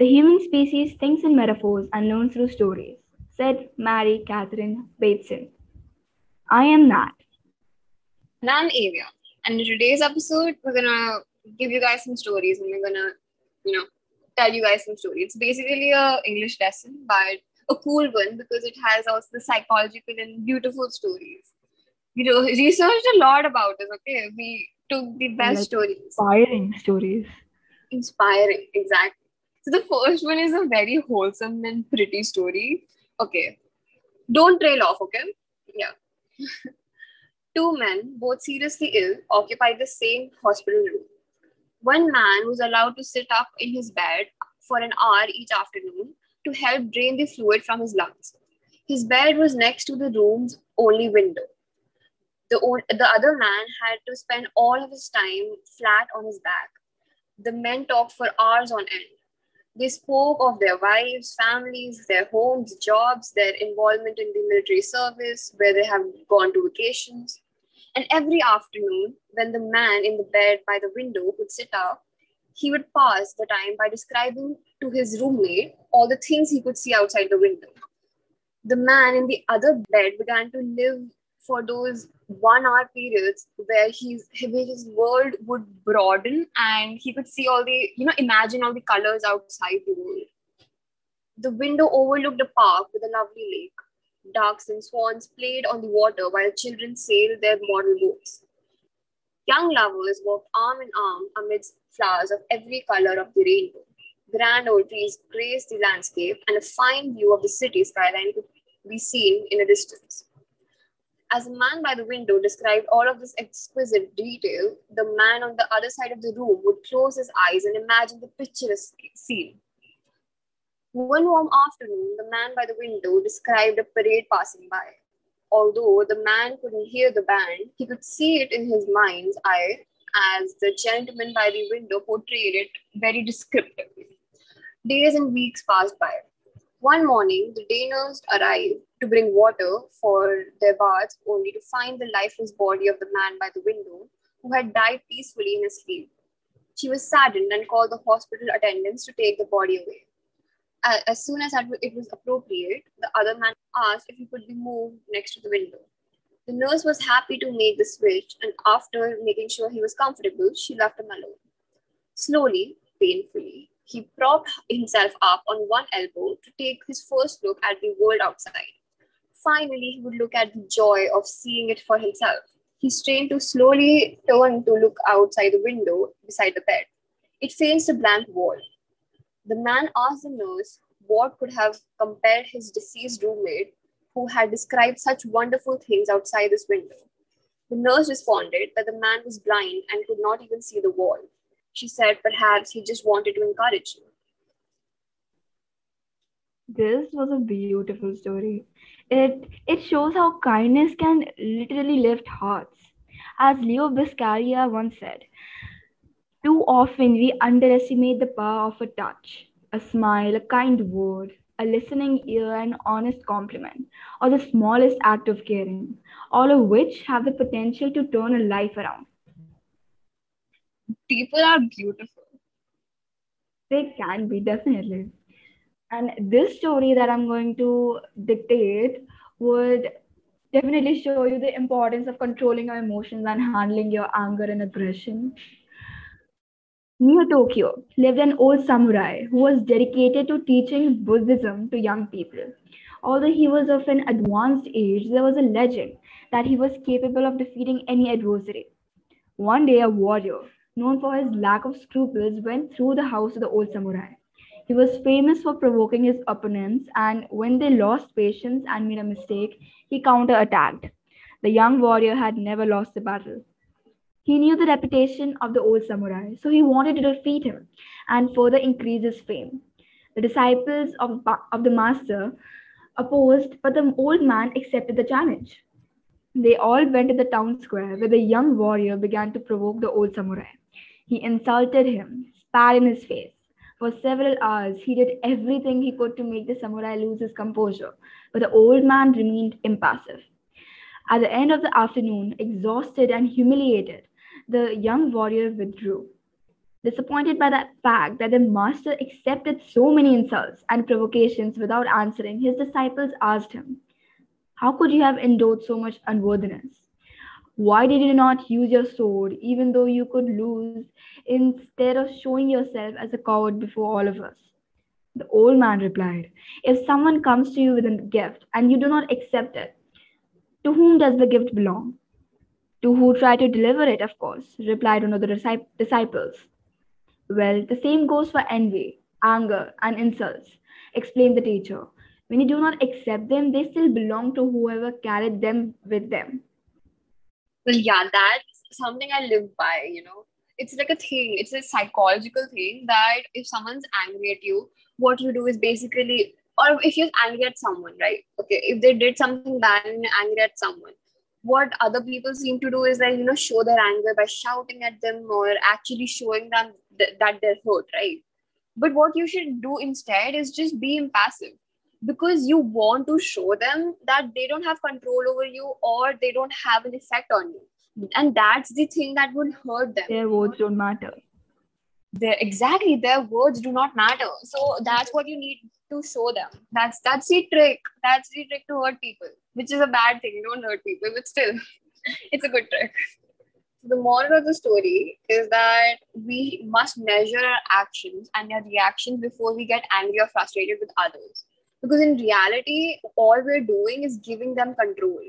The human species thinks in metaphors and learns through stories, said Mary Catherine Bateson. I am Nat. And I'm Avia. And in today's episode, we're gonna give you guys some stories and we're gonna, you know, tell you guys some stories. It's basically a English lesson, but a cool one because it has also the psychological and beautiful stories. You know, researched a lot about it. Okay, we took the best like stories, inspiring stories, inspiring exactly. So the first one is a very wholesome and pretty story. Okay. Don't trail off, okay? Yeah. Two men, both seriously ill, occupied the same hospital room. One man was allowed to sit up in his bed for an hour each afternoon to help drain the fluid from his lungs. His bed was next to the room's only window. The, the other man had to spend all of his time flat on his back. The men talked for hours on end they spoke of their wives, families, their homes, jobs, their involvement in the military service, where they have gone to vacations. And every afternoon, when the man in the bed by the window would sit up, he would pass the time by describing to his roommate all the things he could see outside the window. The man in the other bed began to live for those one hour periods where he's his world would broaden and he could see all the you know imagine all the colors outside the world. The window overlooked a park with a lovely lake. Ducks and swans played on the water while children sailed their model boats. Young lovers walked arm in arm amidst flowers of every color of the rainbow. Grand old trees graced the landscape and a fine view of the city skyline could be seen in a distance as a man by the window described all of this exquisite detail, the man on the other side of the room would close his eyes and imagine the picturesque scene. One warm afternoon, the man by the window described a parade passing by. Although the man couldn't hear the band, he could see it in his mind's eye as the gentleman by the window portrayed it very descriptively. Days and weeks passed by. One morning, the day nurse arrived to bring water for their baths, only to find the lifeless body of the man by the window, who had died peacefully in his sleep. She was saddened and called the hospital attendants to take the body away. As soon as it was appropriate, the other man asked if he could be moved next to the window. The nurse was happy to make the switch, and after making sure he was comfortable, she left him alone. Slowly, painfully, he propped himself up on one elbow to take his first look at the world outside. Finally, he would look at the joy of seeing it for himself. He strained to slowly turn to look outside the window beside the bed. It faced a blank wall. The man asked the nurse what could have compelled his deceased roommate, who had described such wonderful things outside this window. The nurse responded that the man was blind and could not even see the wall. She said perhaps he just wanted to encourage you. This was a beautiful story. It it shows how kindness can literally lift hearts. As Leo Buscaglia once said, too often we underestimate the power of a touch, a smile, a kind word, a listening ear, an honest compliment, or the smallest act of caring, all of which have the potential to turn a life around people are beautiful. They can be, definitely. And this story that I'm going to dictate would definitely show you the importance of controlling your emotions and handling your anger and aggression. Near Tokyo lived an old samurai who was dedicated to teaching Buddhism to young people. Although he was of an advanced age, there was a legend that he was capable of defeating any adversary. One day, a warrior known for his lack of scruples, went through the house of the old samurai. He was famous for provoking his opponents, and when they lost patience and made a mistake, he counterattacked. The young warrior had never lost a battle. He knew the reputation of the old samurai, so he wanted to defeat him and further increase his fame. The disciples of, of the master opposed, but the old man accepted the challenge. They all went to the town square where the young warrior began to provoke the old samurai. He insulted him, spat in his face. For several hours, he did everything he could to make the samurai lose his composure, but the old man remained impassive. At the end of the afternoon, exhausted and humiliated, the young warrior withdrew. Disappointed by the fact that the master accepted so many insults and provocations without answering, his disciples asked him, How could you have endured so much unworthiness? Why did you not use your sword even though you could lose instead of showing yourself as a coward before all of us? The old man replied, If someone comes to you with a gift and you do not accept it, to whom does the gift belong? To who try to deliver it, of course, replied one of the disciples. Well, the same goes for envy, anger, and insults, explained the teacher. When you do not accept them, they still belong to whoever carried them with them. Well, yeah, that's something I live by, you know. It's like a thing, it's a psychological thing that if someone's angry at you, what you do is basically, or if you're angry at someone, right? Okay, if they did something bad and angry at someone, what other people seem to do is like you know show their anger by shouting at them or actually showing them th- that they're hurt right but what you should do instead is just be impassive because you want to show them that they don't have control over you or they don't have an effect on you. And that's the thing that will hurt them. Their words don't matter. Their exactly their words do not matter. So that's what you need to show them. That's that's the trick. That's the trick to hurt people which is a bad thing. Don't hurt people but still it's a good trick. The moral of the story is that we must measure our actions and our reactions before we get angry or frustrated with others because in reality all we're doing is giving them control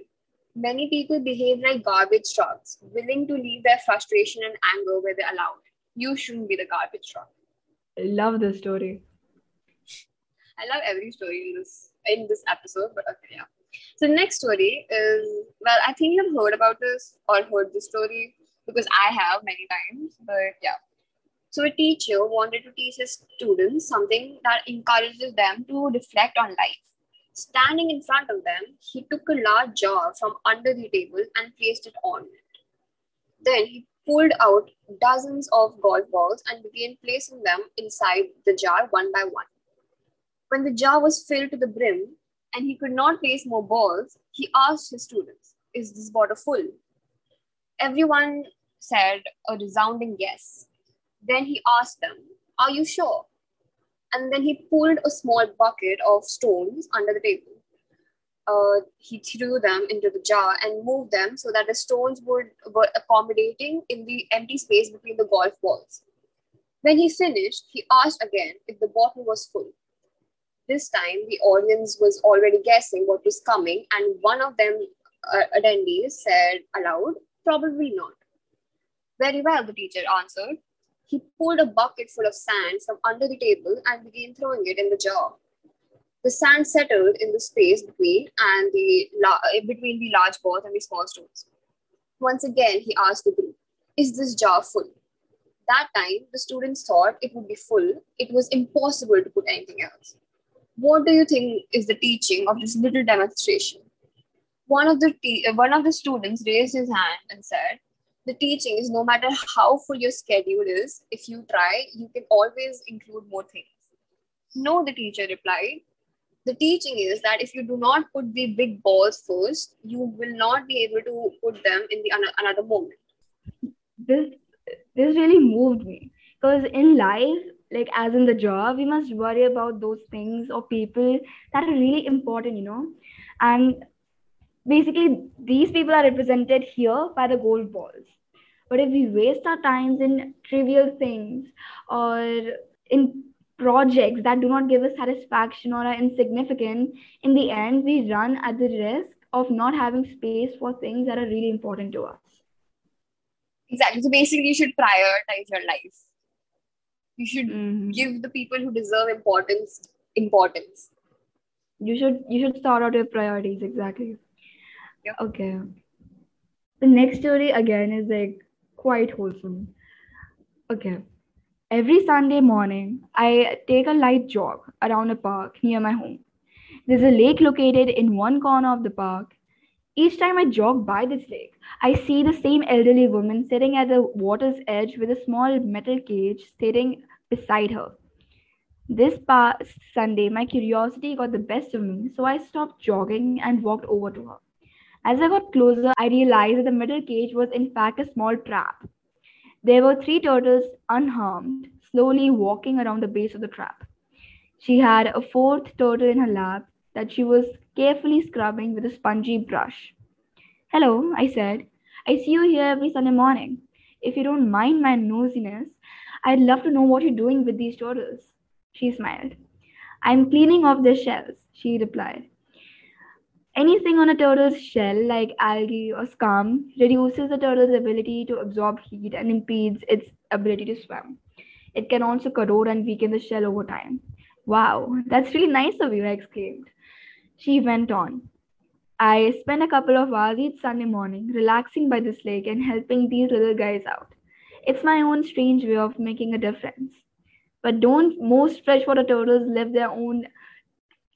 many people behave like garbage trucks willing to leave their frustration and anger where they're allowed you shouldn't be the garbage truck. I love this story. I love every story in this in this episode, but okay, yeah. So the next story is well, I think you've heard about this or heard this story because I have many times, but yeah. So a teacher wanted to teach his students something that encourages them to reflect on life. Standing in front of them, he took a large jar from under the table and placed it on it. Then he pulled out dozens of golf balls and began placing them inside the jar one by one. When the jar was filled to the brim and he could not place more balls, he asked his students, Is this bottle full? Everyone said a resounding yes. Then he asked them, Are you sure? And then he pulled a small bucket of stones under the table uh, he threw them into the jar and moved them so that the stones would, were accommodating in the empty space between the golf balls. When he finished, he asked again if the bottle was full. This time, the audience was already guessing what was coming, and one of them uh, attendees said aloud, Probably not. Very well, the teacher answered. He pulled a bucket full of sand from under the table and began throwing it in the jar. The sand settled in the space between and the uh, between the large balls and the small stones. Once again, he asked the group, "Is this jar full?" That time, the students thought it would be full. It was impossible to put anything else. What do you think is the teaching of this little demonstration? One of the te- uh, one of the students raised his hand and said, "The teaching is no matter how full your schedule is, if you try, you can always include more things." No, the teacher replied the teaching is that if you do not put the big balls first, you will not be able to put them in the another moment. This this really moved me because in life, like as in the job, we must worry about those things or people that are really important, you know, and basically these people are represented here by the gold balls. But if we waste our times in trivial things or in projects that do not give us satisfaction or are insignificant, in the end, we run at the risk of not having space for things that are really important to us. Exactly. So basically, you should prioritize your life. You should mm-hmm. give the people who deserve importance importance. You should you should sort out your priorities exactly. Yeah. Okay. The next story again is like quite wholesome. Okay. Every Sunday morning, I take a light jog around a park near my home. There's a lake located in one corner of the park. Each time I jog by this lake, I see the same elderly woman sitting at the water's edge with a small metal cage sitting beside her. This past Sunday, my curiosity got the best of me, so I stopped jogging and walked over to her. As I got closer, I realized that the metal cage was in fact a small trap. There were three turtles unharmed, slowly walking around the base of the trap. She had a fourth turtle in her lap that she was carefully scrubbing with a spongy brush. Hello, I said. I see you here every Sunday morning. If you don't mind my nosiness, I'd love to know what you're doing with these turtles. She smiled. I'm cleaning off their shells, she replied. Anything on a turtle's shell, like algae or scum, reduces the turtle's ability to absorb heat and impedes its ability to swim. It can also corrode and weaken the shell over time. Wow, that's really nice of you, I exclaimed. She went on. I spend a couple of hours each Sunday morning relaxing by this lake and helping these little guys out. It's my own strange way of making a difference. But don't most freshwater turtles live their own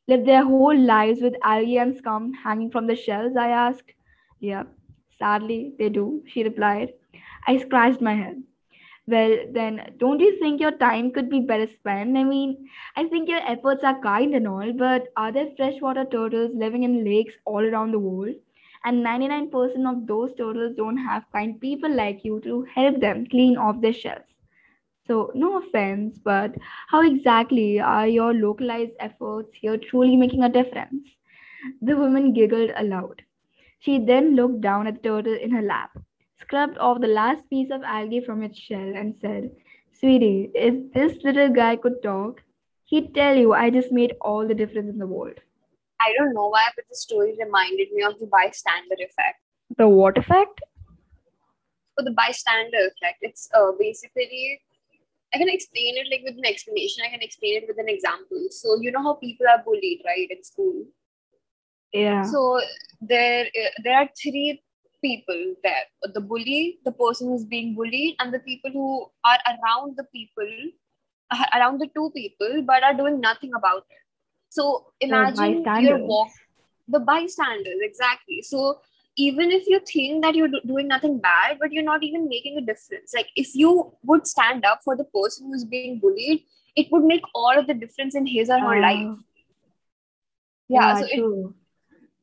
live their whole lives with algae and scum hanging from the shells? I asked. Yeah, sadly they do, she replied. I scratched my head. Well, then, don't you think your time could be better spent? I mean, I think your efforts are kind and all, but are there freshwater turtles living in lakes all around the world? And 99% of those turtles don't have kind people like you to help them clean off their shells. So, no offense, but how exactly are your localized efforts here truly making a difference? The woman giggled aloud. She then looked down at the turtle in her lap, scrubbed off the last piece of algae from its shell, and said, Sweetie, if this little guy could talk, he'd tell you I just made all the difference in the world. I don't know why, but the story reminded me of the bystander effect. The what effect? For the bystander effect, it's uh, basically I can explain it like with an explanation. I can explain it with an example. So you know how people are bullied, right, at school. Yeah. So there, uh, there are three people there: the bully, the person who's being bullied, and the people who are around the people, uh, around the two people, but are doing nothing about it. So imagine you're walk, the bystanders exactly. So even if you think that you're do- doing nothing bad, but you're not even making a difference. Like if you would stand up for the person who's being bullied, it would make all of the difference in his or her Uh, life. Yeah. yeah, so it,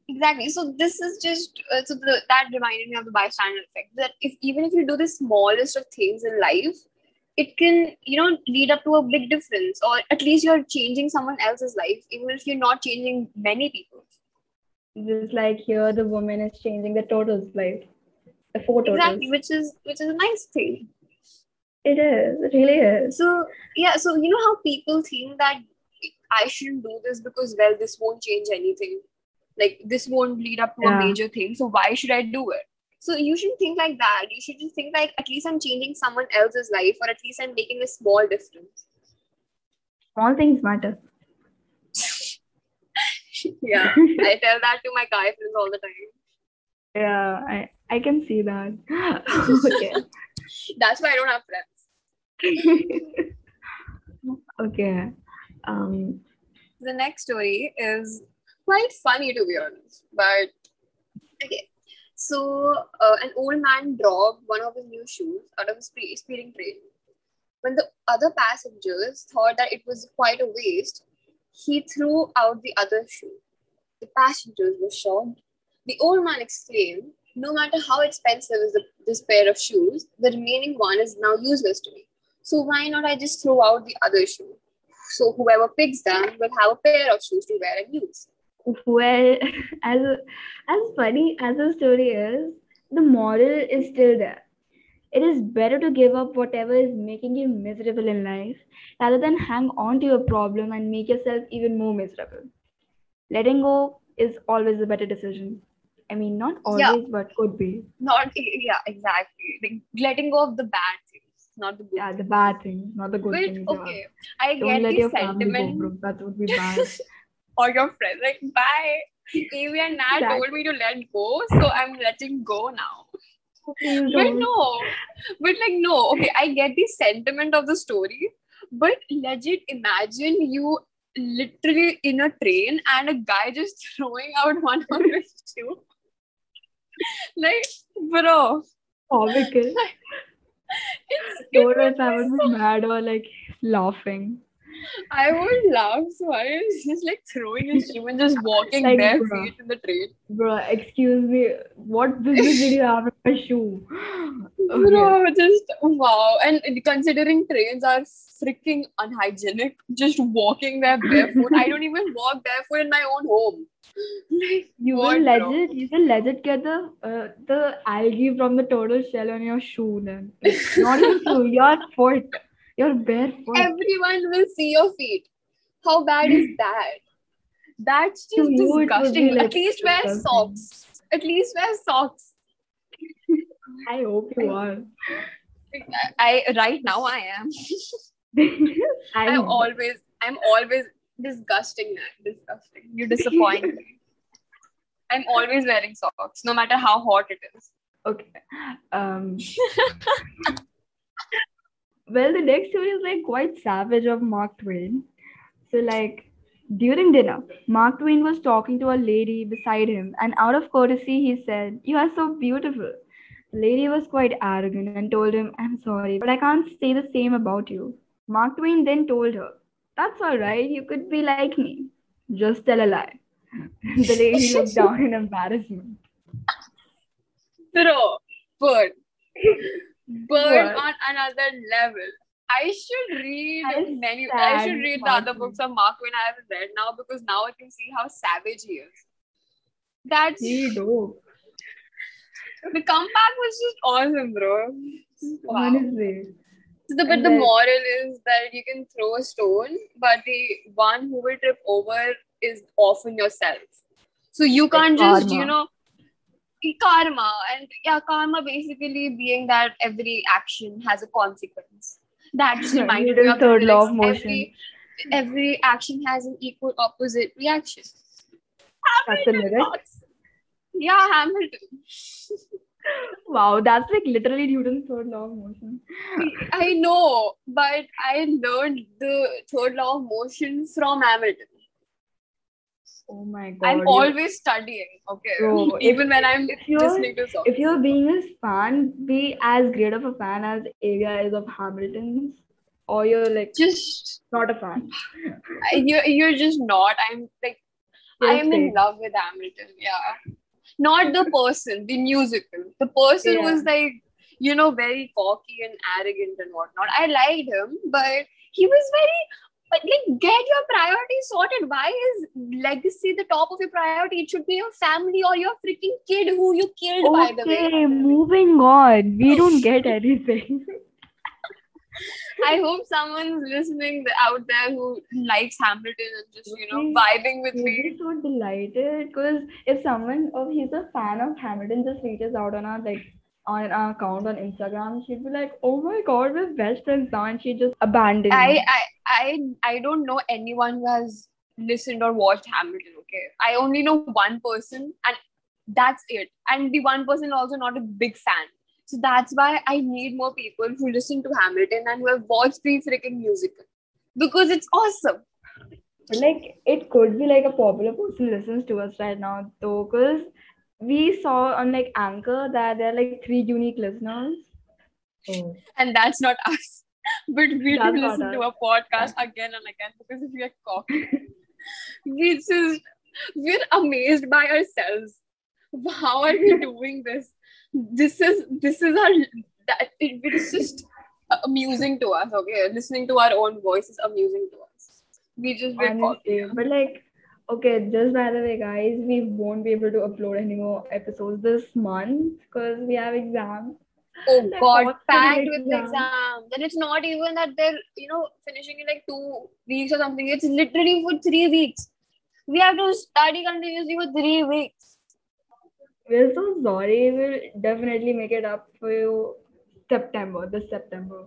exactly. So this is just uh, so the, that reminded me of the bystander effect. That if even if you do the smallest of things in life, it can you know lead up to a big difference, or at least you're changing someone else's life, even if you're not changing many people. Just like here, the woman is changing the totals life. The four turtles. Exactly, which is which is a nice thing. It is. It really is. So yeah, so you know how people think that I shouldn't do this because well, this won't change anything. Like this won't lead up to Yeah. a major thing. So why should I do it? So you shouldn't think like that. You should just think like at least I'm changing someone else's life, or at least I'm making a small difference. Small things matter. Yeah, I tell that to my guy friends all the time. Yeah, I, I can see that. okay. That's why I don't have friends. okay. Um, the next story is quite funny to be honest but okay so uh, an old man dropped one of his new shoes out of a spe- speeding train when the other passengers thought that it was quite a waste he threw out the other shoe the passengers were shocked the old man exclaimed no matter how expensive is the, this pair of shoes the remaining one is now useless to me so why not i just throw out the other shoe so whoever picks them will have a pair of shoes to wear and use. well, as as funny as the story is, the moral is still there. It is better to give up whatever is making you miserable in life rather than hang on to your problem and make yourself even more miserable. Letting go is always a better decision. I mean, not always, Yeah. but could be. Not yeah, exactly. Like letting go of the bad things, not the good. Yeah, the bad things, not the good But things. yeah. okay, I Don't get let the your family go sentiment broke. That would be bad. or your friend. Like bye. Amy and Nat Exactly. told me to let go, so I'm letting go now. But no, but like no. Okay, I get the sentiment of the story, but legit imagine you literally in a train and a guy just throwing out one of his shoe. like, bro, Comical. it's, it Don't if I be would so be mad or like laughing. I would laugh so hard. It's just like throwing his shoe and just walking Like, bare bruh. feet in the train. Bro, excuse me. What business did you have with my shoe? Okay. Bro, just wow. And considering trains are freaking unhygienic, just walking there barefoot. I don't even walk barefoot in my own home. Like, You will bro? legit, you will legit get the uh, the algae from the turtle shell on your shoe then. Like, not your shoe, your foot. Your bare foot. Everyone will see your feet. How bad is that? That's just you, it would be, disgusting. like, At least wear disgusting. socks. At least wear socks. I hope you are. I right now I am. I I'm always I'm always disgusting. Disgusting. You disappoint me. I'm always wearing socks, no matter how hot it is. Okay. Um. Well, the next story is like quite savage of Mark Twain. So, like, during dinner, Mark Twain was talking to a lady beside him, and out of courtesy, he said, You are so beautiful. The lady was quite arrogant and told him, I'm sorry, but I can't say the same about you. Mark Twain then told her, That's all right, you could be like me. Just tell a lie. the lady looked down in embarrassment. Bro, burn. Burn What? on another level. I should read I many I should read the other books of Mark Twain I haven't read now because now I can see how savage he is. That's He dope. the comeback was just awesome, bro. Wow. Honestly. So the, but And the then- moral is that you can throw a stone, but the one who will trip over is often yourself. So you can't just, you know, karma. And yeah, karma basically being that every action has a consequence. That just reminded me of the third law of motion. Every, every action has an equal opposite reaction. That's the lyric. Thoughts? Yeah, Hamilton. Wow, that's like literally Newton's third law of motion. I know, but I learned the third law of motion from Hamilton. Oh my god. I'm always studying, okay? Bro, Even when I'm listening to songs. if you're being a fan, be as great of a fan as Avia is of Hamilton's, or you're like Just not a fan. you're you're just not. I'm like You're I'm in love with Hamilton. Yeah, not the person, the musical. The person Yeah. was like you know very cocky and arrogant and whatnot. I liked him, but he was very. But like, get your priorities sorted. Why is legacy the top of your priority? It should be your family or your freaking kid who you killed. By the way, Okay, moving on. We oh, don't get anything. I hope someone's listening out there who likes Hamilton and just you know vibing with me. just so delighted because if someone or he's a fan of Hamilton just reaches out on our like on our account on Instagram, she'd be like, "Oh my God, we're best friends now," and she just abandoned. I, me. I I I don't know anyone who has listened or watched Hamilton. Okay, I only know one person, and that's it. And the one person also not a big fan. So that's why I need more people who listen to Hamilton and who have watched the freaking musical because it's awesome. like it could be like a popular person listens to us right now though because we saw on like anchor that there are like three unique listeners oh. And that's not us. But we That's do listen us. to a podcast again and again because we are cocky. we just we're amazed by ourselves. How are we doing this? This is this is our that it, it's just amusing to us. Okay, listening to our own voice is amusing to us. We just we're cocky. but like okay just by the way guys we won't be able to upload any more episodes this month because we have exams Oh Like, God, packed with exam? exams. And it's not even that they're, you know, finishing in like two weeks or something. It's literally for three weeks. We have to study continuously for three weeks. we're so sorry we'll definitely make it up for you september this september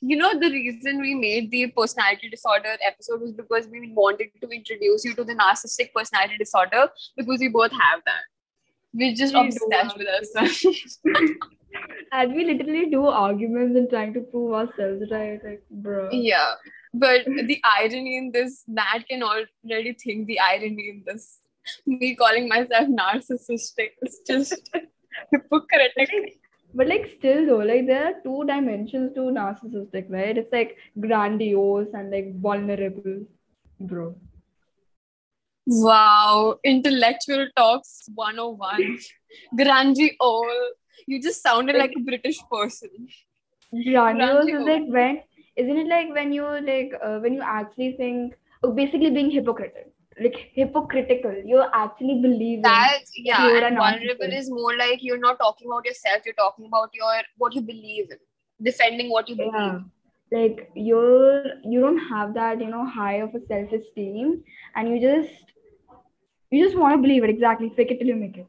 You know, the reason we made the personality disorder episode was because we wanted to introduce you to the narcissistic personality disorder because we both have that. We're just We obsessed with ourselves. and we literally do arguments and trying to prove ourselves right like bro yeah. But the irony in this, Nat can already think the irony in this. Me calling myself narcissistic is just hypocritical. But like still though, like there are two dimensions to narcissistic, right? It's like grandiose and like vulnerable, bro. Wow, intellectual talks 101. Grandiose. You just sounded like a British person. Grandiose is Grandiose. like when isn't it like when you like uh, when you actually think oh, basically being hypocritical like hypocritical you actually believe in That's yeah. You're and an vulnerable is more like you're not talking about yourself. You're talking about your what you believe in, defending what you believe. yeah like you're you don't have that you know high of a self-esteem and you just you just want to believe it exactly fake it till you make it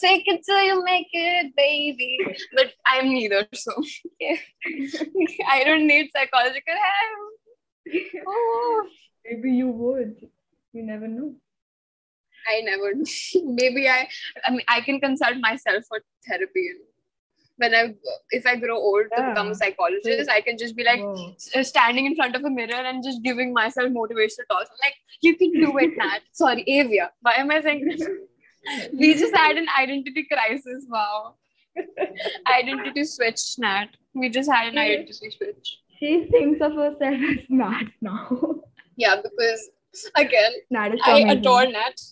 Fake it till you make it, baby. But I'm neither, so yeah. I don't need psychological help. Oh, maybe you would you never know I never. Maybe I. I mean, I can consult myself for therapy. When I, if I grow old to become a psychologist, I can just be like Whoa. Uh, standing in front of a mirror and just giving myself motivational talks. I'm like, you can do it, Nat. Sorry, Avia. Why am I saying this? we just had an identity crisis. Wow. identity switch, Nat. We just had an identity switch. she thinks of herself as Nat now Yeah, because again, Nat I amazing. adore Nat.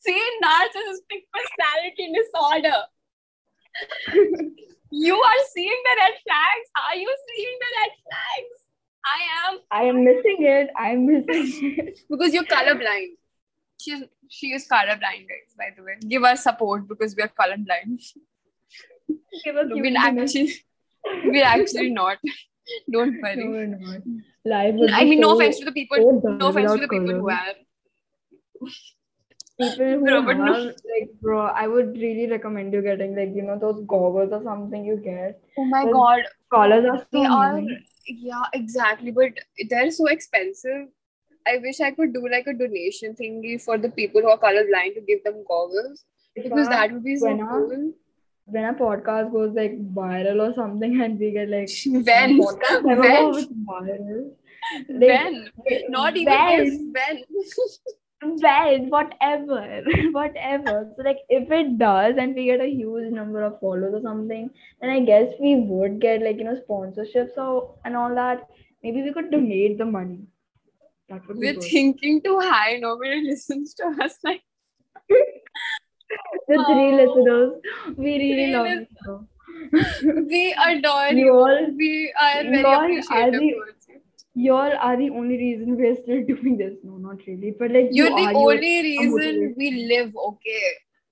See, narcissistic personality disorder. You are seeing the red flags. Are you seeing the red flags? I am I am missing it. I'm missing it. because you're colorblind. She's she is colorblind, guys. By the way, give us support because we are colorblind. Give us We're actually, we're actually not. Don't No, worry. we're not. Life would I be mean, no offense to the people. so No offense to the people who colours. are. People who Bro, but have, no- like, bro, I would really recommend you getting, like, you know, those goggles or something you get. Oh my Well, god, Collars are so they are yeah exactly but they're so expensive i wish i could do like a donation thingy for the people who are colorblind to give them goggles because that would be so cool when a podcast goes like viral or something and we get like when? podcast when? viral. Like, when? Not even when, when. When? Whatever. Whatever. So like if it does and we get a huge number of followers or something then i guess we would get like you know sponsorships or and all that. Maybe we could donate the money. That would be we're good. thinking too high. Nobody listens to us like the three Oh. listeners we really love you we adore You all- we are very all appreciative the- towards you y'all are the only reason we're still doing this no not really but like You're you the are, you are- only reason we live, okay?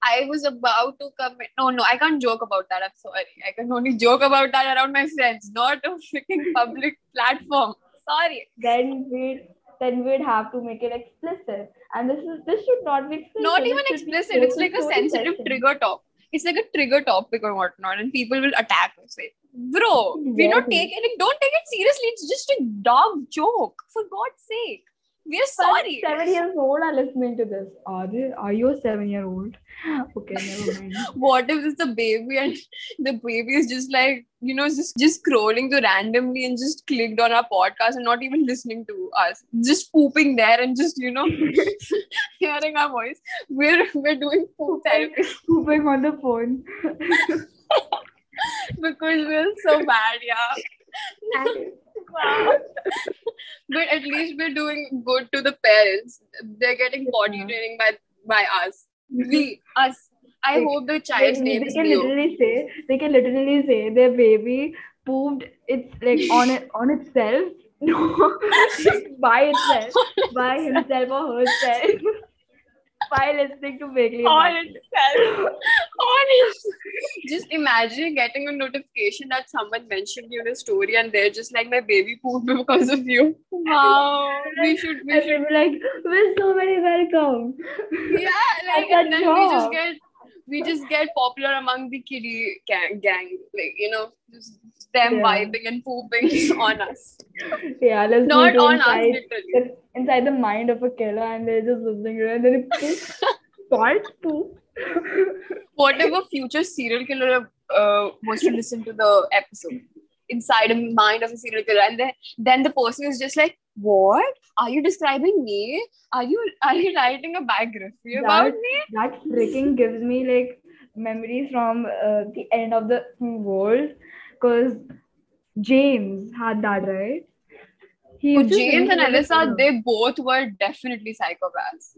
I was about to commit. No, no, I can't joke about that. I'm sorry. I can only joke about that around my friends, not a freaking public platform. Sorry. then we'd then we'd have to make it explicit and this is this should not be explicit. Not even explicit. It's like a sensitive session. trigger top. It's like a trigger topic or whatnot, and people will attack us. Like, bro, we're not Exactly. taking it. Don't take it seriously. It's just a dog joke. For God's sake. We're sorry. Seven years old are listening to this. Are they? Are you a seven year old? Okay, never mind. what if it's a baby and the baby is just like you know just just scrolling to randomly and just clicked on our podcast and not even listening to us just pooping there and just you know hearing our voice we're we're doing poop therapy Pooping on the phone. because we're so bad yeah but at least we're doing good to the parents. They're getting Yeah. training by by us. We us. I Like, hope the they, child's they name is can Leo. literally say they can literally say their baby pooped it's like on it on itself. No. By itself. By himself or herself by listening to vaguely on itself. on. Just imagine getting a notification that someone mentioned you in a story and they're just like, my baby pooped because of you. Wow. We should, we should. be like we're so very welcome Yeah, like, and then we just get, we just get popular among the kiddie gang, gang. Like, you know, just them Yeah. vibing and pooping on us. yeah let's Not on us, inside, literally. inside the mind of a killer and they're just listening to it and then it salt poop What if a future serial killer uh, was to listen to the episode inside the mind of a serial killer, and then then the person is just like, "What are you describing me? Are you are you writing a biography about me?" that freaking gives me like memories from uh, the end of the world because James had that right. He So James and Alyssa, they both were definitely psychopaths.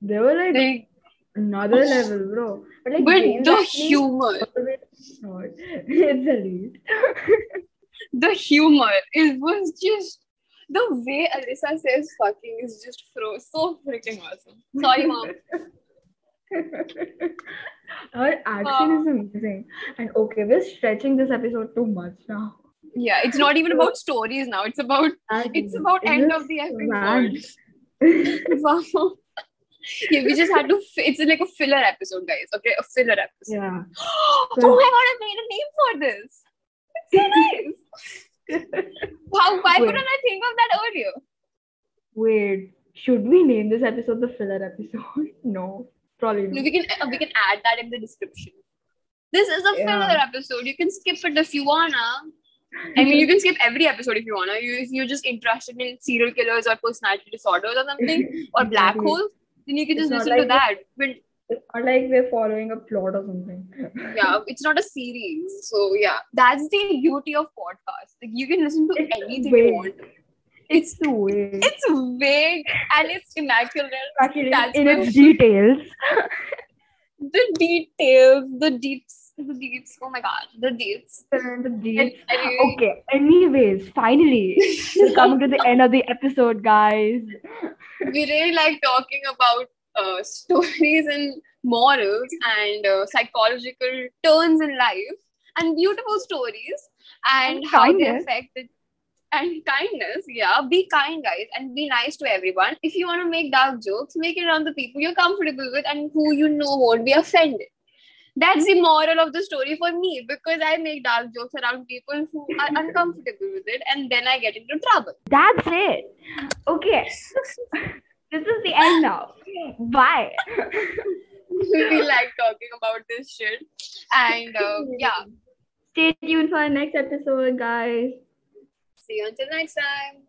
they were like They another level, bro. But like But James the humor. It's elite. the humor is was just the way Alyssa says fucking is just fro so freaking awesome. Sorry, mom. Her action is uh. amazing. And okay, we're stretching this episode too much now. Yeah, it's not even about stories now. It's about it's about It's end of the episode. Wow. yeah, we just had to. Fi- it's like a filler episode, guys. Okay, a filler episode. yeah. oh my god, I made a name for this. It's so nice. How? Why Wait. couldn't I think of that earlier? Wait, should we name this episode the filler episode? No, probably No, not. we can uh, we can add that in the description. This is a Yeah. filler episode. You can skip it if you wanna. I mean, you can skip every episode if you wanna. You if you're just interested in serial killers or personality disorders or something or black holes, then you can just listen to that. But It's not like we're following a plot or something. yeah, it's not a series. So yeah, that's the beauty of podcasts. Like you can listen to It's anything vague. you want. It's It's too vague. it's vague and it's immaculate. Actually, that's in its details. The details, the deeps, the deeps. Oh my god, the deeps. The deets. Anyway, Okay, anyways, finally, we're coming to the end of the episode, guys. we really like talking about uh, stories and morals and uh, psychological turns in life and beautiful stories and, And how they affect it. And kindness, yeah. Be kind, guys, and be nice to everyone. If you want to make dark jokes, make it around the people you're comfortable with and who you know won't be offended. That's the moral of the story for me because I make dark jokes around people who are uncomfortable with it and then I get into trouble. That's it. Okay, this is the end now. Bye. we like talking about this shit. And uh, yeah, Stay tuned for our next episode, guys. see you until next time.